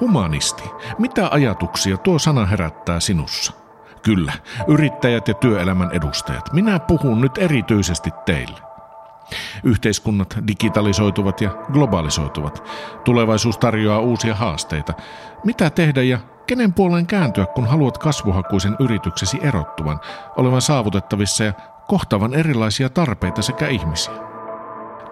Humanisti. Mitä ajatuksia tuo sana herättää sinussa? Kyllä, yrittäjät ja työelämän edustajat. Minä puhun nyt erityisesti teille. Yhteiskunnat digitalisoituvat ja globalisoituvat. Tulevaisuus tarjoaa uusia haasteita. Mitä tehdä ja kenen puoleen kääntyä, kun haluat kasvuhakuisen yrityksesi erottuvan, olevan saavutettavissa ja kohtavan erilaisia tarpeita sekä ihmisiä?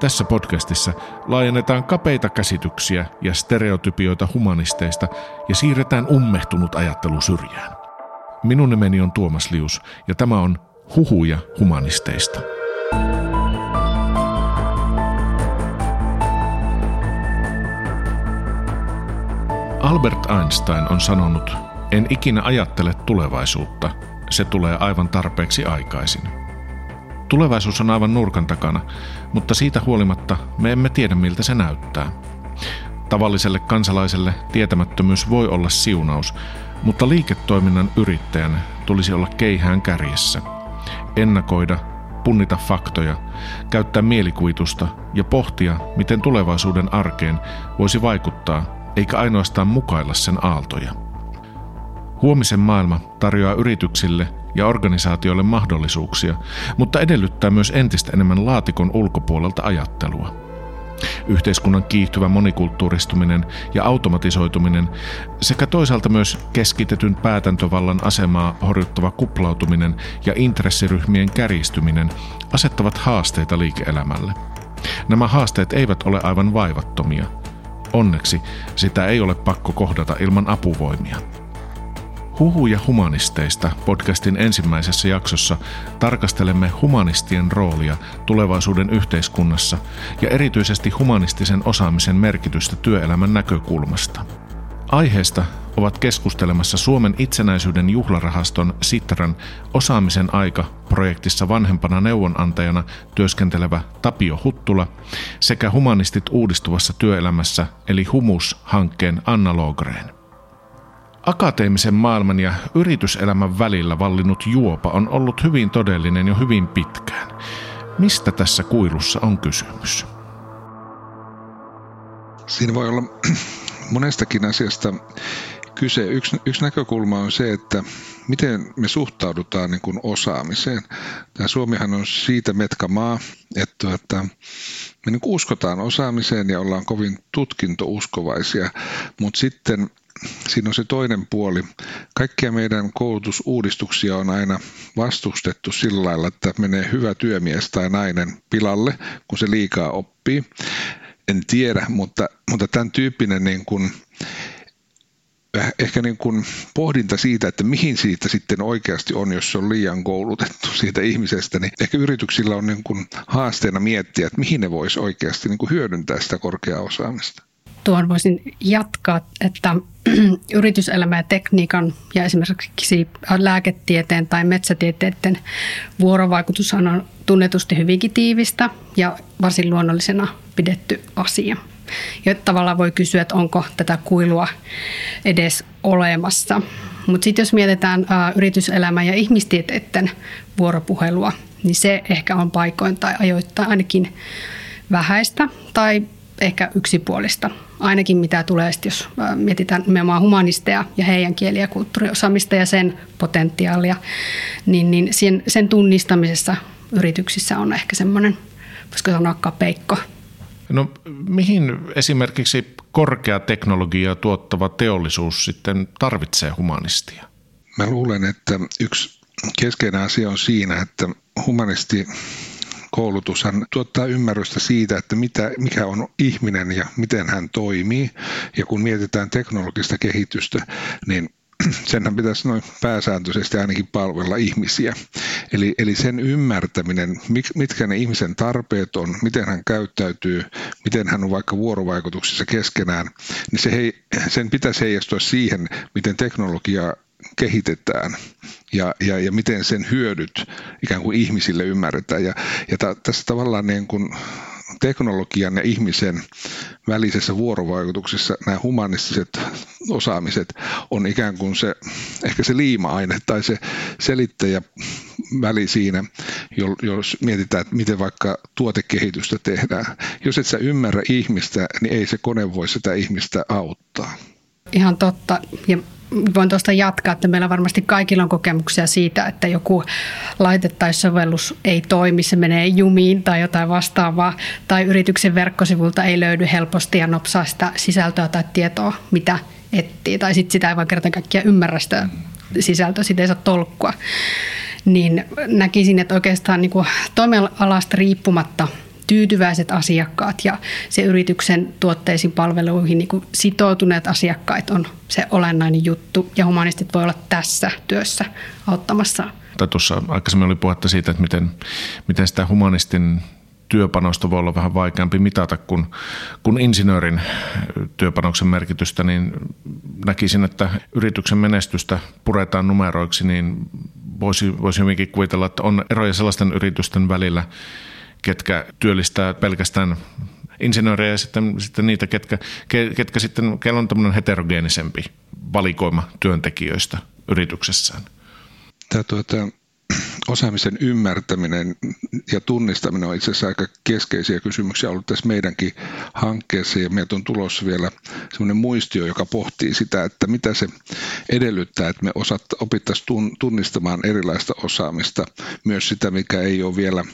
Tässä podcastissa laajennetaan kapeita käsityksiä ja stereotypioita humanisteista ja siirretään ummehtunut ajattelu syrjään. Minun nimeni on Tuomas Lius ja tämä on Huhuja humanisteista. Albert Einstein on sanonut, en ikinä ajattele tulevaisuutta, se tulee aivan tarpeeksi aikaisin. Tulevaisuus on aivan nurkan takana, mutta siitä huolimatta me emme tiedä miltä se näyttää. Tavalliselle kansalaiselle tietämättömyys voi olla siunaus, mutta liiketoiminnan yrittäjän tulisi olla keihään kärjessä. Ennakoida, punnita faktoja, käyttää mielikuvitusta ja pohtia, miten tulevaisuuden arkeen voisi vaikuttaa, eikä ainoastaan mukailla sen aaltoja. Huomisen maailma tarjoaa yrityksille ja organisaatioille mahdollisuuksia, mutta edellyttää myös entistä enemmän laatikon ulkopuolelta ajattelua. Yhteiskunnan kiihtyvä monikulttuuristuminen ja automatisoituminen sekä toisaalta myös keskitetyn päätäntövallan asemaa horjuttava kuplautuminen ja intressiryhmien kärjistyminen asettavat haasteita liike-elämälle. Nämä haasteet eivät ole aivan vaivattomia. Onneksi sitä ei ole pakko kohdata ilman apuvoimia. Huhuja humanisteista podcastin ensimmäisessä jaksossa tarkastelemme humanistien roolia tulevaisuuden yhteiskunnassa ja erityisesti humanistisen osaamisen merkitystä työelämän näkökulmasta. Aiheesta ovat keskustelemassa Suomen itsenäisyyden juhlarahaston Sitran Osaamisen aika projektissa vanhempana neuvonantajana työskentelevä Tapio Huttula sekä Humanistit uudistuvassa työelämässä eli Humus-hankkeen Anna Logreen. Akateemisen maailman ja yrityselämän välillä vallinnut juopa on ollut hyvin todellinen jo hyvin pitkään. Mistä tässä kuilussa on kysymys? Siinä voi olla monestakin asiasta kyse. Yksi, yksi näkökulma on se, että miten me suhtaudutaan niin kuin osaamiseen. Tämä Suomihan on siitä metkamaa, että, että me niin uskotaan osaamiseen ja ollaan kovin tutkintouskovaisia, mutta sitten siinä on se toinen puoli. Kaikkia meidän koulutusuudistuksia on aina vastustettu sillä lailla, että menee hyvä työmies tai nainen pilalle, kun se liikaa oppii. En tiedä, mutta, mutta tämän tyyppinen niin kuin, ehkä niin kuin pohdinta siitä, että mihin siitä sitten oikeasti on, jos se on liian koulutettu siitä ihmisestä, niin ehkä yrityksillä on niin kuin haasteena miettiä, että mihin ne voisi oikeasti niin kuin hyödyntää sitä korkeaa osaamista tuon voisin jatkaa, että yrityselämä ja tekniikan ja esimerkiksi lääketieteen tai metsätieteiden vuorovaikutus on tunnetusti hyvinkin tiivistä ja varsin luonnollisena pidetty asia. Ja tavallaan voi kysyä, että onko tätä kuilua edes olemassa. Mutta sitten jos mietitään yrityselämän ja ihmistieteiden vuoropuhelua, niin se ehkä on paikoin tai ajoittain ainakin vähäistä tai ehkä yksipuolista ainakin mitä tulee, jos mietitään nimenomaan humanisteja ja heidän kieli- ja kulttuuriosaamista ja sen potentiaalia, niin, niin sen, sen tunnistamisessa yrityksissä on ehkä semmoinen, voisiko sanoa kapeikko. No mihin esimerkiksi korkea teknologia tuottava teollisuus sitten tarvitsee humanistia? Mä luulen, että yksi keskeinen asia on siinä, että humanisti koulutushan tuottaa ymmärrystä siitä, että mitä, mikä on ihminen ja miten hän toimii. Ja kun mietitään teknologista kehitystä, niin senhän pitäisi noin pääsääntöisesti ainakin palvella ihmisiä. Eli, eli sen ymmärtäminen, mitkä ne ihmisen tarpeet on, miten hän käyttäytyy, miten hän on vaikka vuorovaikutuksissa keskenään, niin se hei, sen pitäisi heijastua siihen, miten teknologia kehitetään ja, ja, ja miten sen hyödyt ikään kuin ihmisille ymmärretään. Ja, ja ta, tässä tavallaan niin kuin teknologian ja ihmisen välisessä vuorovaikutuksessa nämä humanistiset osaamiset on ikään kuin se, ehkä se liima-aine tai se selittäjä väli siinä, jos mietitään, että miten vaikka tuotekehitystä tehdään. Jos et sä ymmärrä ihmistä, niin ei se kone voi sitä ihmistä auttaa. Ihan totta. Ja voin tuosta jatkaa, että meillä varmasti kaikilla on kokemuksia siitä, että joku laite tai sovellus ei toimi, se menee jumiin tai jotain vastaavaa, tai yrityksen verkkosivulta ei löydy helposti ja nopsaa sitä sisältöä tai tietoa, mitä etsii, tai sitten sitä ei vaan kerta kaikkiaan ymmärrä sitä sisältöä, sitä ei saa tolkkua. Niin näkisin, että oikeastaan niin toimialasta riippumatta – tyytyväiset asiakkaat ja se yrityksen tuotteisiin palveluihin niin sitoutuneet asiakkaat on se olennainen juttu ja humanistit voi olla tässä työssä auttamassa. Tuossa aikaisemmin oli puhetta siitä, että miten, miten sitä humanistin työpanosta voi olla vähän vaikeampi mitata kuin, kuin insinöörin työpanoksen merkitystä, niin näkisin, että yrityksen menestystä puretaan numeroiksi, niin voisi, voisi hyvinkin kuvitella, että on eroja sellaisten yritysten välillä, ketkä työllistää pelkästään insinöörejä ja sitten, sitten niitä, ketkä, ketkä sitten, kello on tämmöinen heterogeenisempi valikoima työntekijöistä yrityksessään. Tämä tuota, osaamisen ymmärtäminen ja tunnistaminen on itse asiassa aika keskeisiä kysymyksiä ollut tässä meidänkin hankkeessa. Ja meiltä on tulossa vielä semmoinen muistio, joka pohtii sitä, että mitä se edellyttää, että me osat, opittaisiin tunnistamaan erilaista osaamista, myös sitä, mikä ei ole vielä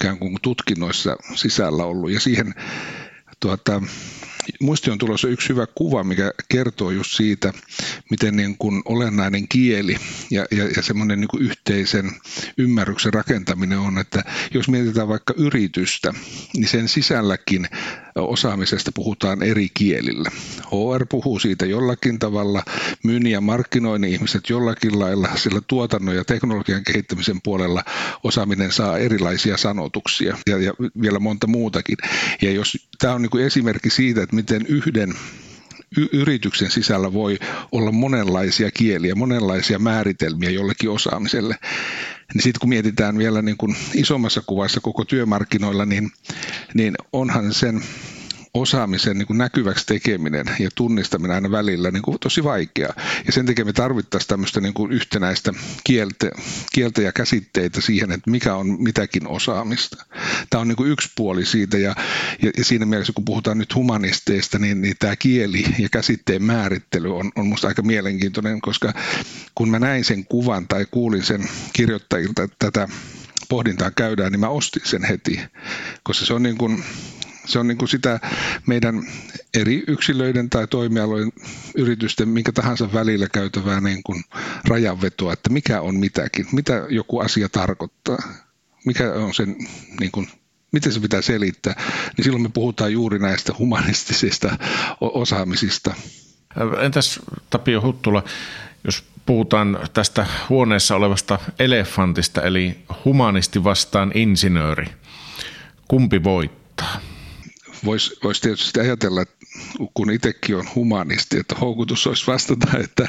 ikään kuin tutkinnoissa sisällä ollut. Ja siihen tuota, muisti on tulossa yksi hyvä kuva, mikä kertoo just siitä, miten niin kuin olennainen kieli ja, ja, ja semmoinen niin yhteisen ymmärryksen rakentaminen on, että jos mietitään vaikka yritystä, niin sen sisälläkin osaamisesta puhutaan eri kielillä. HR puhuu siitä jollakin tavalla, myynnin ja markkinoinnin ihmiset jollakin lailla, sillä tuotannon ja teknologian kehittämisen puolella osaaminen saa erilaisia sanotuksia ja, ja vielä monta muutakin. Ja jos tämä on niin kuin esimerkki siitä, että miten yhden yrityksen sisällä voi olla monenlaisia kieliä, monenlaisia määritelmiä jollekin osaamiselle. Niin sitten kun mietitään vielä niin kuin isommassa kuvassa koko työmarkkinoilla, niin, niin onhan sen osaamisen niin kuin näkyväksi tekeminen ja tunnistaminen aina välillä niin kuin tosi vaikea. Ja sen takia me tarvittaisiin tämmöistä niin kuin yhtenäistä kieltä, kieltä ja käsitteitä siihen, että mikä on mitäkin osaamista. Tämä on niin kuin yksi puoli siitä ja, ja, ja siinä mielessä kun puhutaan nyt humanisteista, niin, niin tämä kieli ja käsitteen määrittely on, on minusta aika mielenkiintoinen, koska kun mä näin sen kuvan tai kuulin sen kirjoittajilta, tätä pohdintaa käydään, niin mä ostin sen heti, koska se on niin kuin, se on niin kuin sitä meidän eri yksilöiden tai toimialojen yritysten, minkä tahansa välillä käytävää niin kuin rajanvetoa, että mikä on mitäkin, mitä joku asia tarkoittaa, mikä on sen niin kuin miten se pitää selittää, niin silloin me puhutaan juuri näistä humanistisista osaamisista. Entäs Tapio Huttula, jos puhutaan tästä huoneessa olevasta elefantista, eli humanisti vastaan insinööri, kumpi voittaa? Voisi vois tietysti ajatella, kun itsekin on humanisti, että houkutus olisi vastata, että,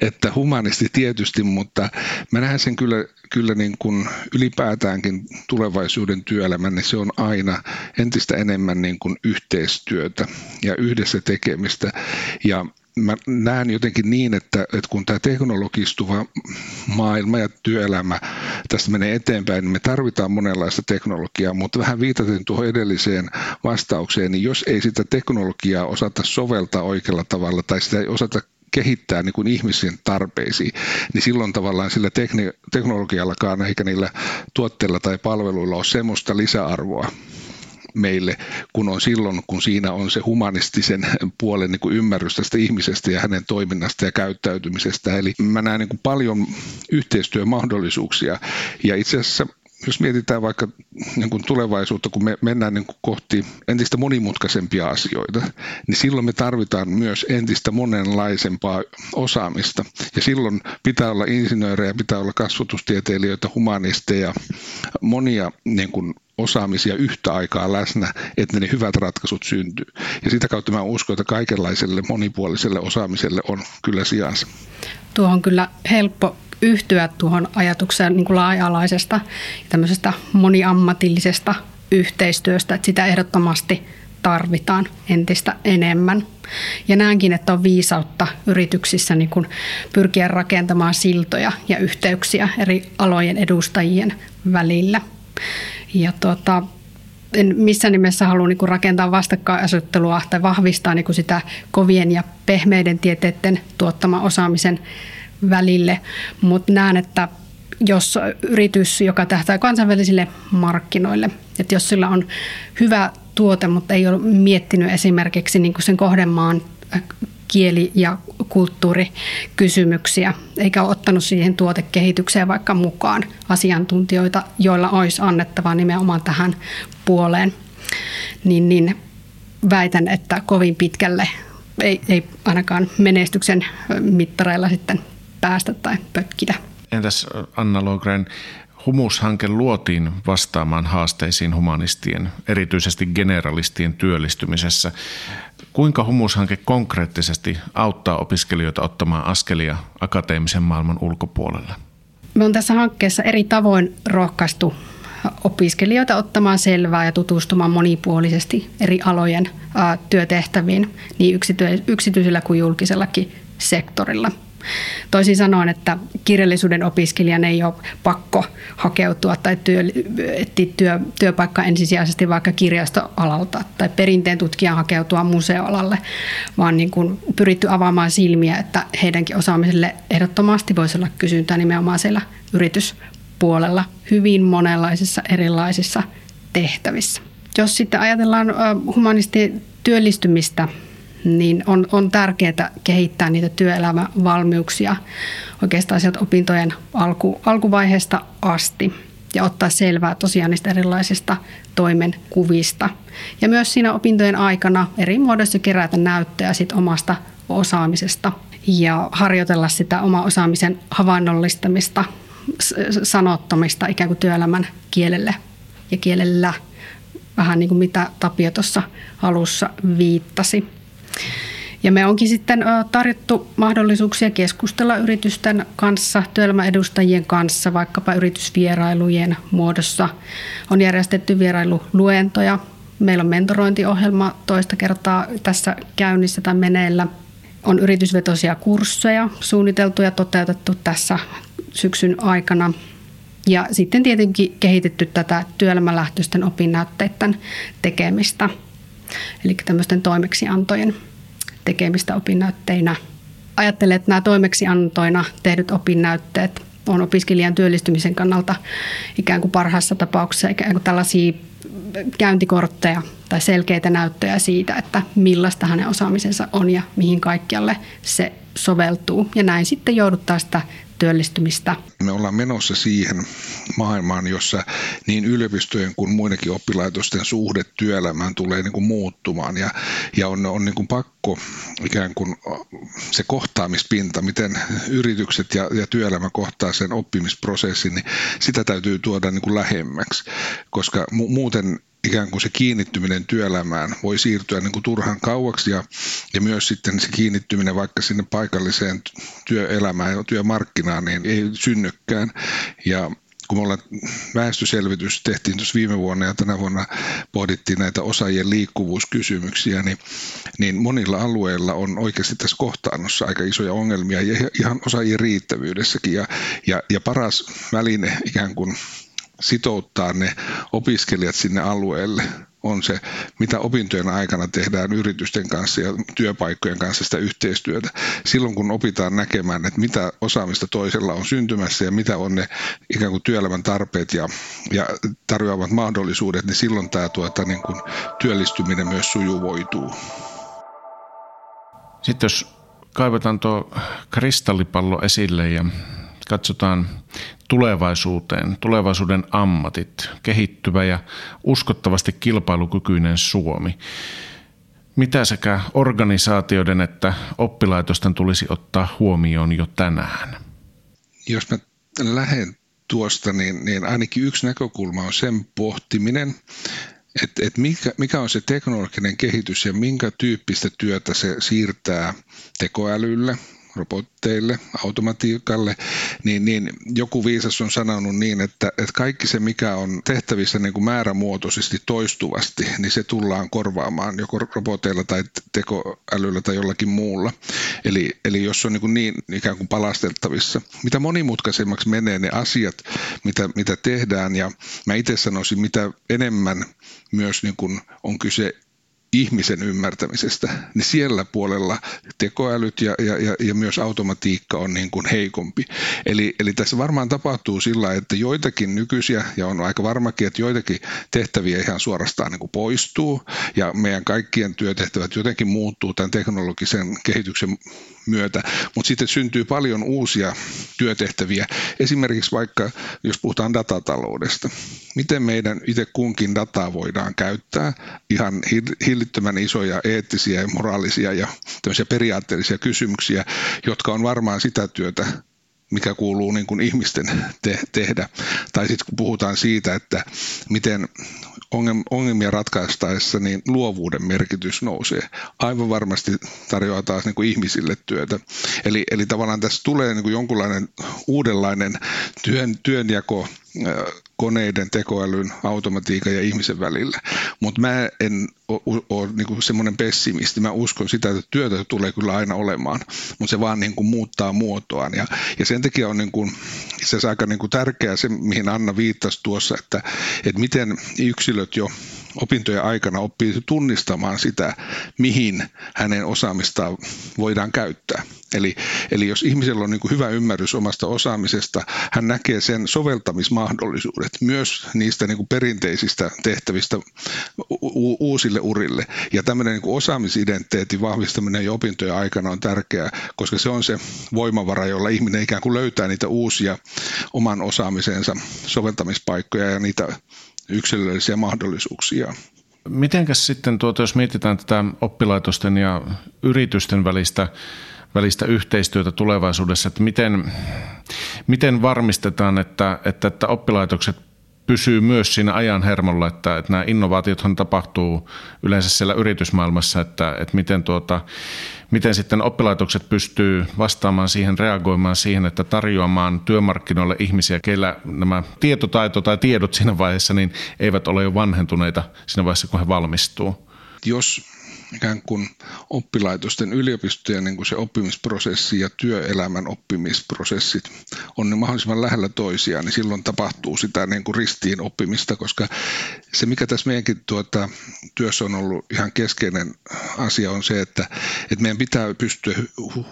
että humanisti tietysti, mutta mä näen sen kyllä, kyllä niin kuin ylipäätäänkin tulevaisuuden työelämän, niin se on aina entistä enemmän niin kuin yhteistyötä ja yhdessä tekemistä. Ja mä näen jotenkin niin, että, että kun tämä teknologistuva maailma ja työelämä tästä menee eteenpäin, niin me tarvitaan monenlaista teknologiaa, mutta vähän viitaten tuohon edelliseen vastaukseen, niin jos ei sitä teknologiaa osata soveltaa oikealla tavalla tai sitä ei osata kehittää niin kuin ihmisen tarpeisiin, niin silloin tavallaan sillä tekni- teknologiallakaan eikä niillä tuotteilla tai palveluilla ole semmoista lisäarvoa, meille, kun on silloin, kun siinä on se humanistisen puolen niin kuin ymmärrys tästä ihmisestä ja hänen toiminnasta ja käyttäytymisestä. Eli mä näen niin kuin paljon yhteistyömahdollisuuksia ja itse asiassa jos mietitään vaikka niin kuin tulevaisuutta, kun me mennään niin kuin kohti entistä monimutkaisempia asioita, niin silloin me tarvitaan myös entistä monenlaisempaa osaamista. Ja silloin pitää olla insinöörejä, pitää olla kasvatustieteilijöitä, humanisteja, monia niin kuin osaamisia yhtä aikaa läsnä, että ne hyvät ratkaisut syntyy. Ja sitä kautta mä uskon, että kaikenlaiselle monipuoliselle osaamiselle on kyllä sijansa. Tuo on kyllä helppo yhtyä tuohon ajatukseen niin kuin laaja-alaisesta ja moniammatillisesta yhteistyöstä, että sitä ehdottomasti tarvitaan entistä enemmän. Ja näenkin, että on viisautta yrityksissä niin kuin pyrkiä rakentamaan siltoja ja yhteyksiä eri alojen edustajien välillä. Ja tuota, en missään nimessä halua niin rakentaa vastakkainasettelua tai vahvistaa niin sitä kovien ja pehmeiden tieteiden tuottama osaamisen välille, mutta näen, että jos yritys, joka tähtää kansainvälisille markkinoille, että jos sillä on hyvä tuote, mutta ei ole miettinyt esimerkiksi niin kuin sen kohdemaan kieli- ja kulttuurikysymyksiä, eikä ole ottanut siihen tuotekehitykseen vaikka mukaan asiantuntijoita, joilla olisi annettava nimenomaan tähän puoleen, niin, niin väitän, että kovin pitkälle ei, ei ainakaan menestyksen mittareilla sitten päästä tai pötkitä. Entäs Anna Logren, Humushanke luotiin vastaamaan haasteisiin humanistien, erityisesti generalistien työllistymisessä. Kuinka Humushanke konkreettisesti auttaa opiskelijoita ottamaan askelia akateemisen maailman ulkopuolelle? Me on tässä hankkeessa eri tavoin rohkaistu opiskelijoita ottamaan selvää ja tutustumaan monipuolisesti eri alojen työtehtäviin niin yksityisellä kuin julkisellakin sektorilla – Toisin sanoen, että kirjallisuuden opiskelijan ei ole pakko hakeutua tai työ, etsiä työ, työpaikka ensisijaisesti vaikka kirjastoalalta tai perinteen tutkijan hakeutua museoalalle, vaan niin kuin pyritty avaamaan silmiä, että heidänkin osaamiselle ehdottomasti voisi olla kysyntää nimenomaan siellä yrityspuolella hyvin monenlaisissa erilaisissa tehtävissä. Jos sitten ajatellaan humanistien työllistymistä niin on, on tärkeää kehittää niitä työelämävalmiuksia oikeastaan sieltä opintojen alku, alkuvaiheesta asti ja ottaa selvää tosiaan niistä erilaisista toimenkuvista. Ja myös siinä opintojen aikana eri muodoissa kerätä näyttöä sit omasta osaamisesta ja harjoitella sitä oma osaamisen havainnollistamista, sanottamista ikään kuin työelämän kielelle ja kielellä, vähän niin kuin mitä Tapio tuossa alussa viittasi. Ja me onkin sitten tarjottu mahdollisuuksia keskustella yritysten kanssa, työelämäedustajien kanssa, vaikkapa yritysvierailujen muodossa. On järjestetty vierailuluentoja. Meillä on mentorointiohjelma toista kertaa tässä käynnissä tai meneillä. On yritysvetoisia kursseja suunniteltu ja toteutettu tässä syksyn aikana. Ja sitten tietenkin kehitetty tätä työelämälähtöisten opinnäytteiden tekemistä – eli tämmöisten toimeksiantojen tekemistä opinnäytteinä. Ajattelen, että nämä toimeksiantoina tehdyt opinnäytteet on opiskelijan työllistymisen kannalta ikään kuin parhaassa tapauksessa ikään kuin tällaisia käyntikortteja tai selkeitä näyttöjä siitä, että millaista hänen osaamisensa on ja mihin kaikkialle se soveltuu. Ja näin sitten jouduttaa sitä työllistymistä. Me ollaan menossa siihen maailmaan, jossa niin yliopistojen kuin muidenkin oppilaitosten suhde työelämään tulee niin kuin muuttumaan ja, ja on, on niin kuin pakko ikään kuin se kohtaamispinta, miten yritykset ja, ja työelämä kohtaa sen oppimisprosessin, niin sitä täytyy tuoda niin kuin lähemmäksi, koska mu- muuten ikään kuin se kiinnittyminen työelämään voi siirtyä niin kuin turhan kauaksi ja, ja myös sitten se kiinnittyminen vaikka sinne paikalliseen työelämään ja työmarkkinaan niin ei synnykään. Ja kun me ollaan väestöselvitys tehtiin tuossa viime vuonna ja tänä vuonna pohdittiin näitä osaajien liikkuvuuskysymyksiä, niin, niin monilla alueilla on oikeasti tässä kohtaannossa aika isoja ongelmia ja ihan osaajien riittävyydessäkin. Ja, ja, ja paras väline ikään kuin sitouttaa ne opiskelijat sinne alueelle on se, mitä opintojen aikana tehdään yritysten kanssa ja työpaikkojen kanssa sitä yhteistyötä. Silloin kun opitaan näkemään, että mitä osaamista toisella on syntymässä ja mitä on ne ikään kuin työelämän tarpeet ja, ja tarjoavat mahdollisuudet, niin silloin tämä tuota, niin kuin työllistyminen myös sujuvoituu. Sitten jos kaivetaan tuo kristallipallo esille ja katsotaan tulevaisuuteen, tulevaisuuden ammatit, kehittyvä ja uskottavasti kilpailukykyinen Suomi. Mitä sekä organisaatioiden että oppilaitosten tulisi ottaa huomioon jo tänään? Jos mä lähden tuosta, niin, niin ainakin yksi näkökulma on sen pohtiminen, että et mikä, mikä on se teknologinen kehitys ja minkä tyyppistä työtä se siirtää tekoälylle, robotteille, automatiikalle, niin, niin joku viisas on sanonut niin, että, että kaikki se, mikä on tehtävissä niin kuin määrämuotoisesti toistuvasti, niin se tullaan korvaamaan joko roboteilla tai tekoälyllä tai jollakin muulla. Eli, eli jos on niin, kuin niin ikään kuin palasteltavissa. Mitä monimutkaisemmaksi menee ne asiat, mitä, mitä tehdään, ja mä itse sanoisin, mitä enemmän myös niin kuin on kyse ihmisen ymmärtämisestä, niin siellä puolella tekoälyt ja, ja, ja, ja myös automatiikka on niin kuin heikompi. Eli, eli tässä varmaan tapahtuu sillä, että joitakin nykyisiä, ja on aika varmakin, että joitakin tehtäviä ihan suorastaan niin kuin poistuu, ja meidän kaikkien työtehtävät jotenkin muuttuu tämän teknologisen kehityksen myötä, mutta sitten syntyy paljon uusia työtehtäviä. Esimerkiksi vaikka, jos puhutaan datataloudesta, miten meidän itse kunkin dataa voidaan käyttää, ihan hillittömän isoja eettisiä ja moraalisia ja periaatteellisia kysymyksiä, jotka on varmaan sitä työtä, mikä kuuluu niin kuin ihmisten te- tehdä. Tai sitten kun puhutaan siitä, että miten ongelmia ratkaistaessa niin luovuuden merkitys nousee. Aivan varmasti tarjoaa taas niin kuin ihmisille työtä. Eli, eli tavallaan tässä tulee niin kuin jonkunlainen uudenlainen työn, työnjako koneiden, tekoälyn, automatiikan ja ihmisen välillä. Mutta mä en ole niinku semmoinen pessimisti. Mä uskon sitä, että työtä tulee kyllä aina olemaan, mutta se vaan niinku muuttaa muotoaan. Ja, ja sen takia on niinku, se aika niinku tärkeää se, mihin Anna viittasi tuossa, että, että miten yksilöt jo opintojen aikana oppii tunnistamaan sitä, mihin hänen osaamistaan voidaan käyttää. Eli, eli jos ihmisellä on niin hyvä ymmärrys omasta osaamisesta, hän näkee sen soveltamismahdollisuudet myös niistä niin perinteisistä tehtävistä u- uusille urille. Ja tämmöinen niin osaamisidentiteetin vahvistaminen jo opintojen aikana on tärkeää, koska se on se voimavara, jolla ihminen ikään kuin löytää niitä uusia oman osaamisensa soveltamispaikkoja ja niitä yksilöllisiä mahdollisuuksia. Mitenkäs sitten, tuota, jos mietitään tätä oppilaitosten ja yritysten välistä, välistä yhteistyötä tulevaisuudessa, että miten, miten varmistetaan, että, että, että oppilaitokset pysyy myös siinä ajan hermolla, että, että nämä innovaatiothan tapahtuu yleensä siellä yritysmaailmassa, että, että miten, tuota, miten sitten oppilaitokset pystyy vastaamaan siihen, reagoimaan siihen, että tarjoamaan työmarkkinoille ihmisiä, keillä nämä tietotaito tai tiedot siinä vaiheessa niin eivät ole jo vanhentuneita siinä vaiheessa, kun he valmistuu. Jos ikään kuin oppilaitosten, yliopistojen niin kuin se oppimisprosessi ja työelämän oppimisprosessit on ne mahdollisimman lähellä toisiaan, niin silloin tapahtuu sitä niin kuin ristiin oppimista, koska se mikä tässä meidänkin tuota, työssä on ollut ihan keskeinen asia on se, että, että meidän pitää pystyä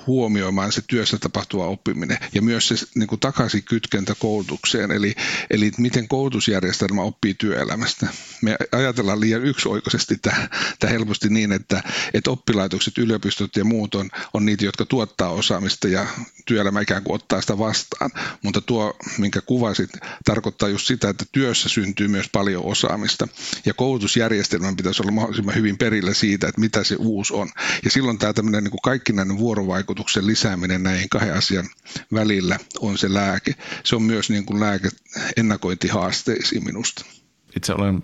huomioimaan se työssä tapahtuva oppiminen ja myös se niin kuin takaisin kytkentä koulutukseen, eli, eli miten koulutusjärjestelmä oppii työelämästä. Me ajatellaan liian yksioikoisesti tämä helposti niin, että että, että oppilaitokset, yliopistot ja muut on, on niitä, jotka tuottaa osaamista ja työelämä ikään kuin ottaa sitä vastaan. Mutta tuo, minkä kuvasit, tarkoittaa just sitä, että työssä syntyy myös paljon osaamista. Ja koulutusjärjestelmän pitäisi olla mahdollisimman hyvin perillä siitä, että mitä se uusi on. Ja silloin tämä tämmöinen niin kuin kaikkinainen vuorovaikutuksen lisääminen näihin kahden asian välillä on se lääke. Se on myös niin kuin lääke ennakointihaasteisiin minusta. Itse olen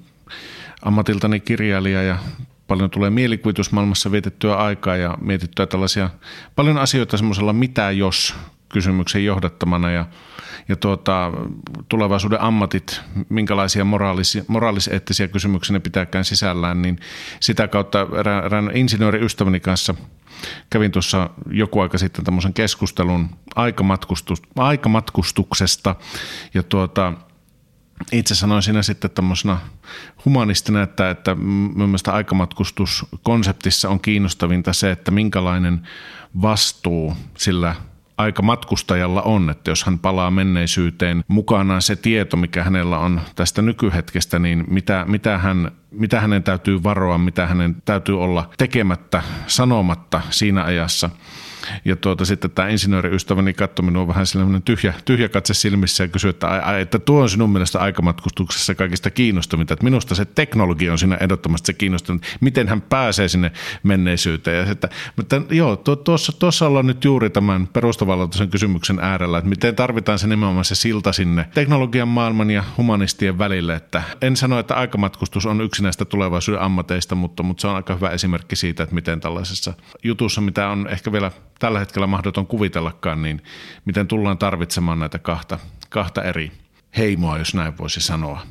ammatiltani kirjailija ja paljon tulee mielikuvitusmaailmassa vietettyä aikaa ja mietittyä tällaisia paljon asioita semmoisella mitä jos kysymyksen johdattamana. Ja, ja tuota, tulevaisuuden ammatit, minkälaisia moraalisia, moraaliseettisiä kysymyksiä ne pitääkään sisällään, niin sitä kautta erään insinööriystäväni kanssa kävin tuossa joku aika sitten tämmöisen keskustelun aikamatkustus, aikamatkustuksesta. Ja tuota, itse sanoin siinä sitten tuommoisena humanistina, että, että mun mielestä aikamatkustuskonseptissa on kiinnostavinta se, että minkälainen vastuu sillä aikamatkustajalla on, että jos hän palaa menneisyyteen mukanaan se tieto, mikä hänellä on tästä nykyhetkestä, niin mitä, mitä, hän, mitä hänen täytyy varoa, mitä hänen täytyy olla tekemättä, sanomatta siinä ajassa – ja tuota, sitten tämä insinööriystäväni katsoi minua vähän sellainen tyhjä, tyhjä katse silmissä ja kysyi, että, että tuo on sinun mielestä aikamatkustuksessa kaikista kiinnostavinta. Että minusta se teknologia on siinä ehdottomasti se kiinnostavin, miten hän pääsee sinne menneisyyteen. Ja että, mutta joo, tuossa, tuossa ollaan nyt juuri tämän perustavanlaatuisen kysymyksen äärellä, että miten tarvitaan se nimenomaan se silta sinne teknologian maailman ja humanistien välille. Että en sano, että aikamatkustus on yksi näistä tulevaisuuden ammateista, mutta, mutta se on aika hyvä esimerkki siitä, että miten tällaisessa jutussa, mitä on ehkä vielä tällä hetkellä mahdoton kuvitellakaan, niin miten tullaan tarvitsemaan näitä kahta, kahta eri heimoa, jos näin voisi sanoa?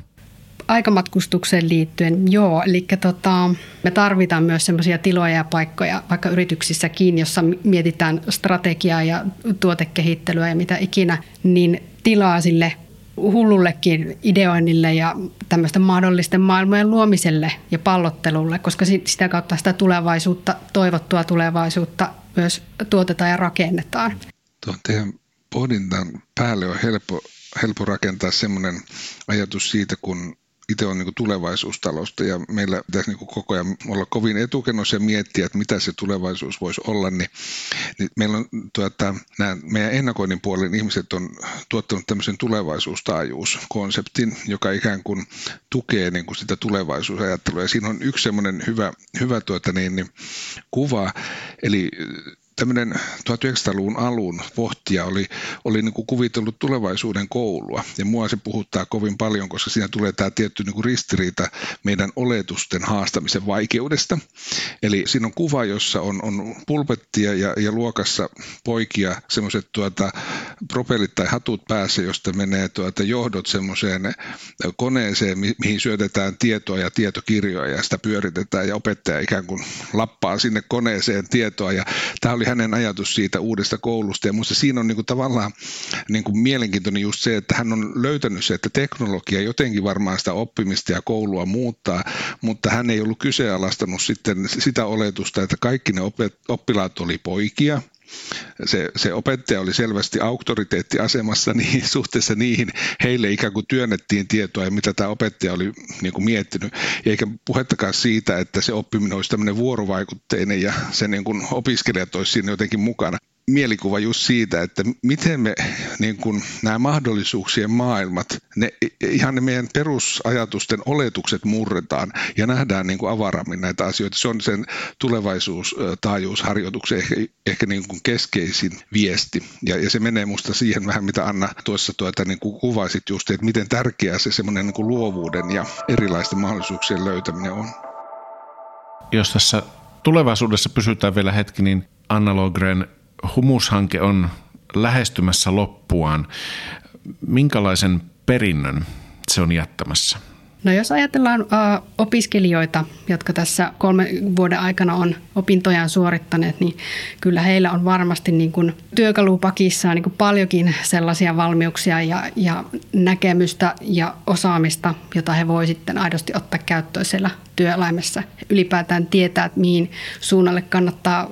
Aikamatkustukseen liittyen, joo. Eli tota, me tarvitaan myös sellaisia tiloja ja paikkoja vaikka yrityksissäkin, jossa mietitään strategiaa ja tuotekehittelyä ja mitä ikinä, niin tilaa sille hullullekin ideoinnille ja tämmöisten mahdollisten maailmojen luomiselle ja pallottelulle, koska sitä kautta sitä tulevaisuutta, toivottua tulevaisuutta myös tuotetaan ja rakennetaan. Tuon teidän pohdintan päälle on helppo, helppo rakentaa semmoinen ajatus siitä, kun itse on niin tulevaisuustalosta ja meillä pitäisi niin koko ajan olla kovin etukenossa ja miettiä, että mitä se tulevaisuus voisi olla, niin, niin meillä on tuota, nämä meidän ennakoinnin puolen ihmiset on tuottanut tämmöisen tulevaisuustaajuuskonseptin, joka ikään kuin tukee niin kuin sitä tulevaisuusajattelua. Ja siinä on yksi semmoinen hyvä, hyvä tuota, niin, niin, kuva, eli tämmöinen 1900-luvun alun pohtija oli, oli niin kuin kuvitellut tulevaisuuden koulua. Ja mua se puhuttaa kovin paljon, koska siinä tulee tämä tietty niin kuin ristiriita meidän oletusten haastamisen vaikeudesta. Eli siinä on kuva, jossa on, on pulpettia ja, ja luokassa poikia, semmoiset tuota, propellit tai hatut päässä, josta menee tuota, johdot semmoiseen koneeseen, mi- mihin syötetään tietoa ja tietokirjoja ja sitä pyöritetään ja opettaja ikään kuin lappaa sinne koneeseen tietoa. Ja tämä oli hänen ajatus siitä uudesta koulusta. Ja minusta siinä on niin kuin tavallaan niin kuin mielenkiintoinen just se, että hän on löytänyt se, että teknologia jotenkin varmaan sitä oppimista ja koulua muuttaa, mutta hän ei ollut kyseenalaistanut sitten sitä oletusta, että kaikki ne oppilaat oli poikia, se, se opettaja oli selvästi auktoriteettiasemassa niin, suhteessa niihin, heille ikään kuin työnnettiin tietoa ja mitä tämä opettaja oli niin kuin miettinyt. Eikä puhettakaan siitä, että se oppiminen olisi tämmöinen vuorovaikutteinen ja se niin kuin opiskelijat olisi siinä jotenkin mukana mielikuva just siitä, että miten me niin kun, nämä mahdollisuuksien maailmat, ne, ihan ne meidän perusajatusten oletukset murretaan ja nähdään niin kuin avarammin näitä asioita. Se on sen tulevaisuustaajuusharjoituksen ehkä, ehkä niin kuin keskeisin viesti. Ja, ja se menee musta siihen vähän, mitä Anna tuossa tuota, niin kuin kuvasit just, että miten tärkeää se semmoinen niin kuin luovuuden ja erilaisten mahdollisuuksien löytäminen on. Jos tässä tulevaisuudessa pysytään vielä hetki, niin Anna Logren humushanke on lähestymässä loppuaan. Minkälaisen perinnön se on jättämässä? No jos ajatellaan opiskelijoita, jotka tässä kolmen vuoden aikana on opintojaan suorittaneet, niin kyllä heillä on varmasti niin kuin työkalupakissaan niin kuin paljonkin sellaisia valmiuksia ja, ja näkemystä ja osaamista, jota he voi sitten aidosti ottaa käyttöön siellä työelämässä. Ylipäätään tietää, että mihin suunnalle kannattaa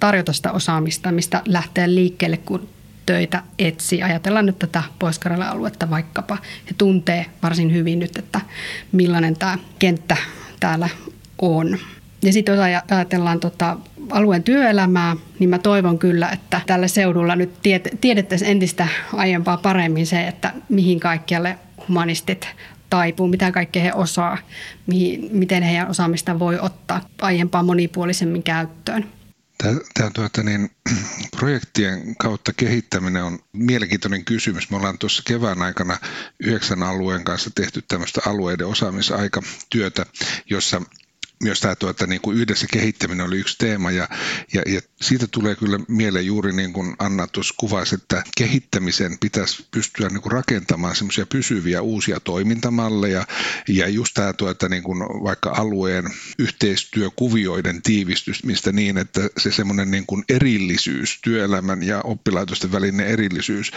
tarjota sitä osaamista, mistä lähteä liikkeelle, kun töitä etsii. Ajatellaan nyt tätä pohjois aluetta vaikkapa. He tuntee varsin hyvin nyt, että millainen tämä kenttä täällä on. Ja sitten jos ajatellaan tota alueen työelämää, niin mä toivon kyllä, että tällä seudulla nyt tiedettäisiin entistä aiempaa paremmin se, että mihin kaikkialle humanistit taipuu, mitä kaikkea he osaa, mihin, miten heidän osaamista voi ottaa aiempaa monipuolisemmin käyttöön. Tämä tuota, niin, projektien kautta kehittäminen on mielenkiintoinen kysymys. Me ollaan tuossa kevään aikana yhdeksän alueen kanssa tehty tämmöistä alueiden osaamisaikatyötä, jossa myös tämä tuota, niin kuin yhdessä kehittäminen oli yksi teema ja, ja, ja siitä tulee kyllä mieleen juuri niin kuin Anna tuossa kuvasi, että kehittämisen pitäisi pystyä niin kuin rakentamaan semmoisia pysyviä uusia toimintamalleja ja just tämä tuota, niin kuin vaikka alueen yhteistyökuvioiden tiivistymistä niin, että se semmoinen niin kuin erillisyys, työelämän ja oppilaitosten välinen erillisyys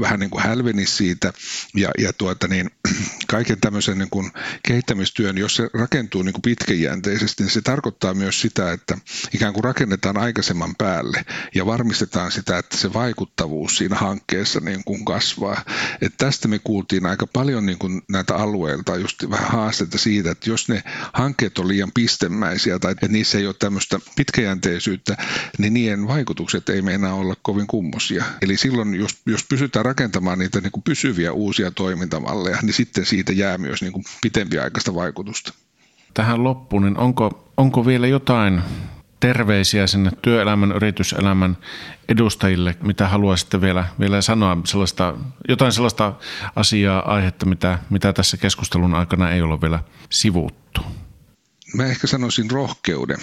vähän niin kuin hälvenisi siitä ja, ja tuota, niin, kaiken tämmöisen niin kuin kehittämistyön, jos se rakentuu niin kuin pitkäjänteisesti, niin se tarkoittaa myös sitä, että ikään kuin rakennetaan aikaisemman päälle ja varmistetaan sitä, että se vaikuttavuus siinä hankkeessa niin kuin kasvaa. Et tästä me kuultiin aika paljon niin kuin näitä alueilta just vähän haasteita siitä, että jos ne hankkeet on liian pistemäisiä tai että niissä ei ole tämmöistä pitkäjänteisyyttä, niin niiden vaikutukset ei meinaa olla kovin kummosia. Eli silloin, jos, jos pysytään rakentamaan niitä niin kuin pysyviä uusia toimintamalleja, niin sitten siitä jää myös niin kuin pitempiaikaista vaikutusta. Tähän loppuun, niin onko, onko vielä jotain terveisiä sinne työelämän, yrityselämän edustajille, mitä haluaisitte vielä, vielä sanoa, sellaista, jotain sellaista asiaa, aihetta, mitä, mitä tässä keskustelun aikana ei ole vielä sivuttu? Mä ehkä sanoisin rohkeuden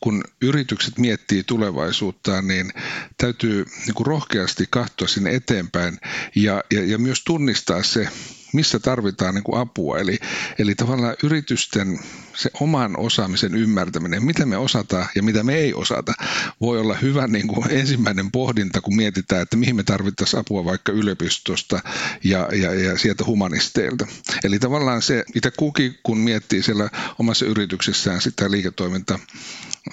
kun yritykset miettii tulevaisuuttaan, niin täytyy niin kuin rohkeasti katsoa sinne eteenpäin ja, ja, ja myös tunnistaa se, missä tarvitaan niin kuin apua. Eli, eli tavallaan yritysten se oman osaamisen ymmärtäminen, mitä me osataan ja mitä me ei osata, voi olla hyvä niin kuin ensimmäinen pohdinta, kun mietitään, että mihin me tarvittaisiin apua vaikka yliopistosta ja, ja, ja sieltä humanisteilta. Eli tavallaan se, mitä kukin kun miettii siellä omassa yrityksessään sitä liiketoiminta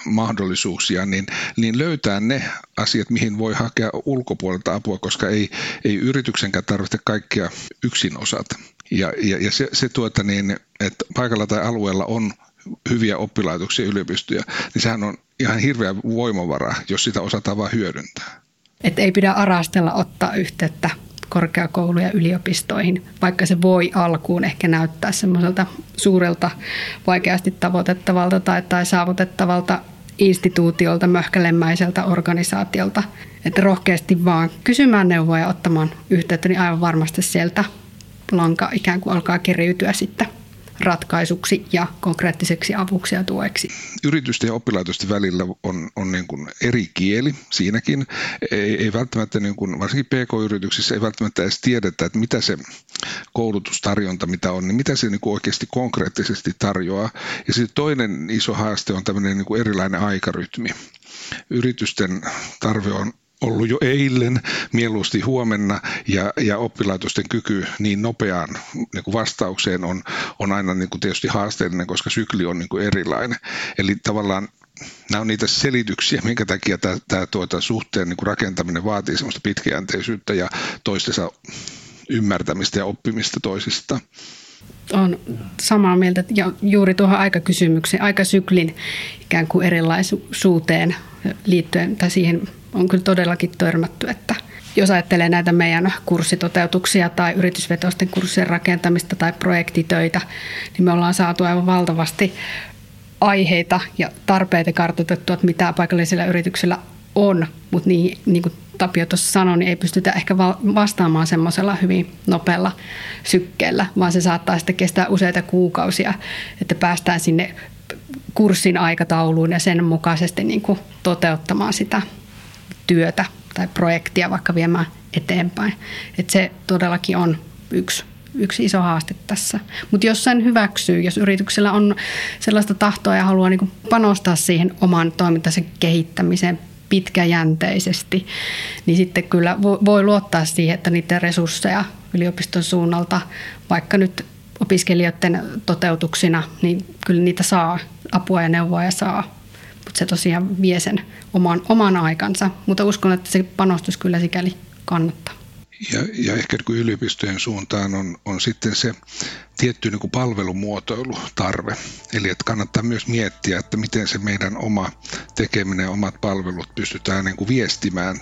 mahdollisuuksia, niin, niin löytää ne asiat, mihin voi hakea ulkopuolelta apua, koska ei, ei yrityksenkään tarvitse kaikkia yksin osata. Ja, ja, ja se, se tuota niin, että paikalla tai alueella on hyviä oppilaitoksia, yliopistoja, niin sehän on ihan hirveä voimavara, jos sitä osataan vain hyödyntää. Että ei pidä arastella ottaa yhteyttä korkeakoulu- ja yliopistoihin, vaikka se voi alkuun ehkä näyttää semmoiselta suurelta, vaikeasti tavoitettavalta tai, tai saavutettavalta instituutiolta, möhkälemäiseltä organisaatiolta. Että rohkeasti vaan kysymään neuvoa ja ottamaan yhteyttä, niin aivan varmasti sieltä lanka ikään kuin alkaa keriytyä sitten ratkaisuksi ja konkreettiseksi avuksi ja tueksi. Yritysten ja oppilaitosten välillä on, on niin kuin eri kieli siinäkin. Ei, ei välttämättä, niin kuin, varsinkin PK-yrityksissä ei välttämättä edes tiedetä, että mitä se koulutustarjonta, mitä on, niin mitä se niin kuin oikeasti konkreettisesti tarjoaa. Ja sitten toinen iso haaste on tämmöinen niin kuin erilainen aikarytmi. Yritysten tarve on ollut jo eilen, mieluusti huomenna ja, ja oppilaitosten kyky niin nopeaan niin kuin vastaukseen on, on aina niin kuin tietysti haasteellinen, koska sykli on niin kuin erilainen. Eli tavallaan nämä on niitä selityksiä, minkä takia tämä, tämä tuota, suhteen niin kuin rakentaminen vaatii sellaista pitkäjänteisyyttä ja toistensa ymmärtämistä ja oppimista toisista. On samaa mieltä ja juuri tuohon aikakysymykseen, aikasyklin ikään kuin erilaisuuteen liittyen tai siihen on kyllä todellakin törmätty, että jos ajattelee näitä meidän kurssitoteutuksia tai yritysvetoisten kurssien rakentamista tai projektitöitä, niin me ollaan saatu aivan valtavasti aiheita ja tarpeita kartoitettua, että mitä paikallisilla yrityksillä on, mutta niin, niin kuin Tapio tuossa sanoi, niin ei pystytä ehkä vastaamaan semmoisella hyvin nopealla sykkeellä, vaan se saattaa sitten kestää useita kuukausia, että päästään sinne kurssin aikatauluun ja sen mukaisesti niin kuin toteuttamaan sitä työtä tai projektia vaikka viemään eteenpäin. Et se todellakin on yksi, yksi iso haaste tässä. Mutta jos sen hyväksyy, jos yrityksellä on sellaista tahtoa ja haluaa niin panostaa siihen oman toimintansa kehittämiseen pitkäjänteisesti, niin sitten kyllä voi luottaa siihen, että niiden resursseja yliopiston suunnalta, vaikka nyt opiskelijoiden toteutuksina, niin kyllä niitä saa, apua ja neuvoa ja saa mutta se tosiaan vie sen oman, oman aikansa. Mutta uskon, että se panostus kyllä sikäli kannattaa. Ja, ja ehkä kun yliopistojen suuntaan on, on sitten se tietty niin kuin palvelumuotoilutarve. Eli että kannattaa myös miettiä, että miten se meidän oma tekeminen, omat palvelut pystytään niin kuin viestimään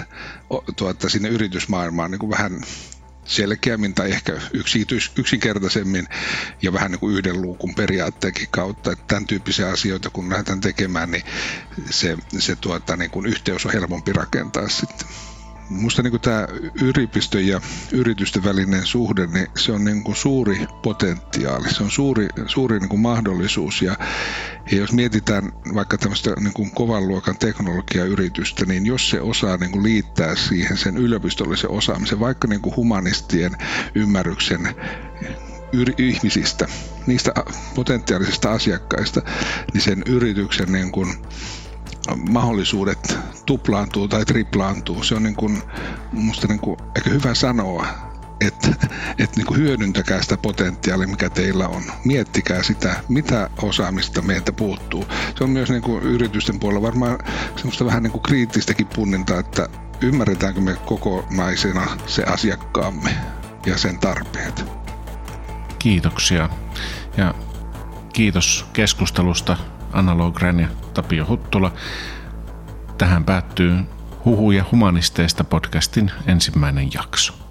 tuota, sinne yritysmaailmaan niin kuin vähän selkeämmin tai ehkä yksinkertaisemmin ja vähän niin kuin yhden luukun periaatteenkin kautta. Että tämän tyyppisiä asioita, kun lähdetään tekemään, niin se, se tuota, niin kuin yhteys on helpompi rakentaa sitten. Minusta niin tämä yliopiston ja yritysten välinen suhde, niin se on niin suuri potentiaali, se on suuri, suuri niin mahdollisuus. Ja, ja jos mietitään vaikka tämmöistä niin kovan luokan teknologiayritystä, niin jos se osaa niin liittää siihen sen yliopistollisen osaamisen, vaikka niin humanistien ymmärryksen ihmisistä, niistä potentiaalisista asiakkaista, niin sen yrityksen niin kuin mahdollisuudet tuplaantuu tai triplaantuu. Se on niin kuin, musta niin kuin, hyvä sanoa, että, että niin hyödyntäkää sitä potentiaalia, mikä teillä on. Miettikää sitä, mitä osaamista meiltä puuttuu. Se on myös niin kuin yritysten puolella varmaan semmoista vähän niin kuin kriittistäkin punnintaa, että ymmärretäänkö me kokonaisena se asiakkaamme ja sen tarpeet. Kiitoksia ja kiitos keskustelusta Anna Logren ja Tapio Huttula. Tähän päättyy Huhuja humanisteista podcastin ensimmäinen jakso.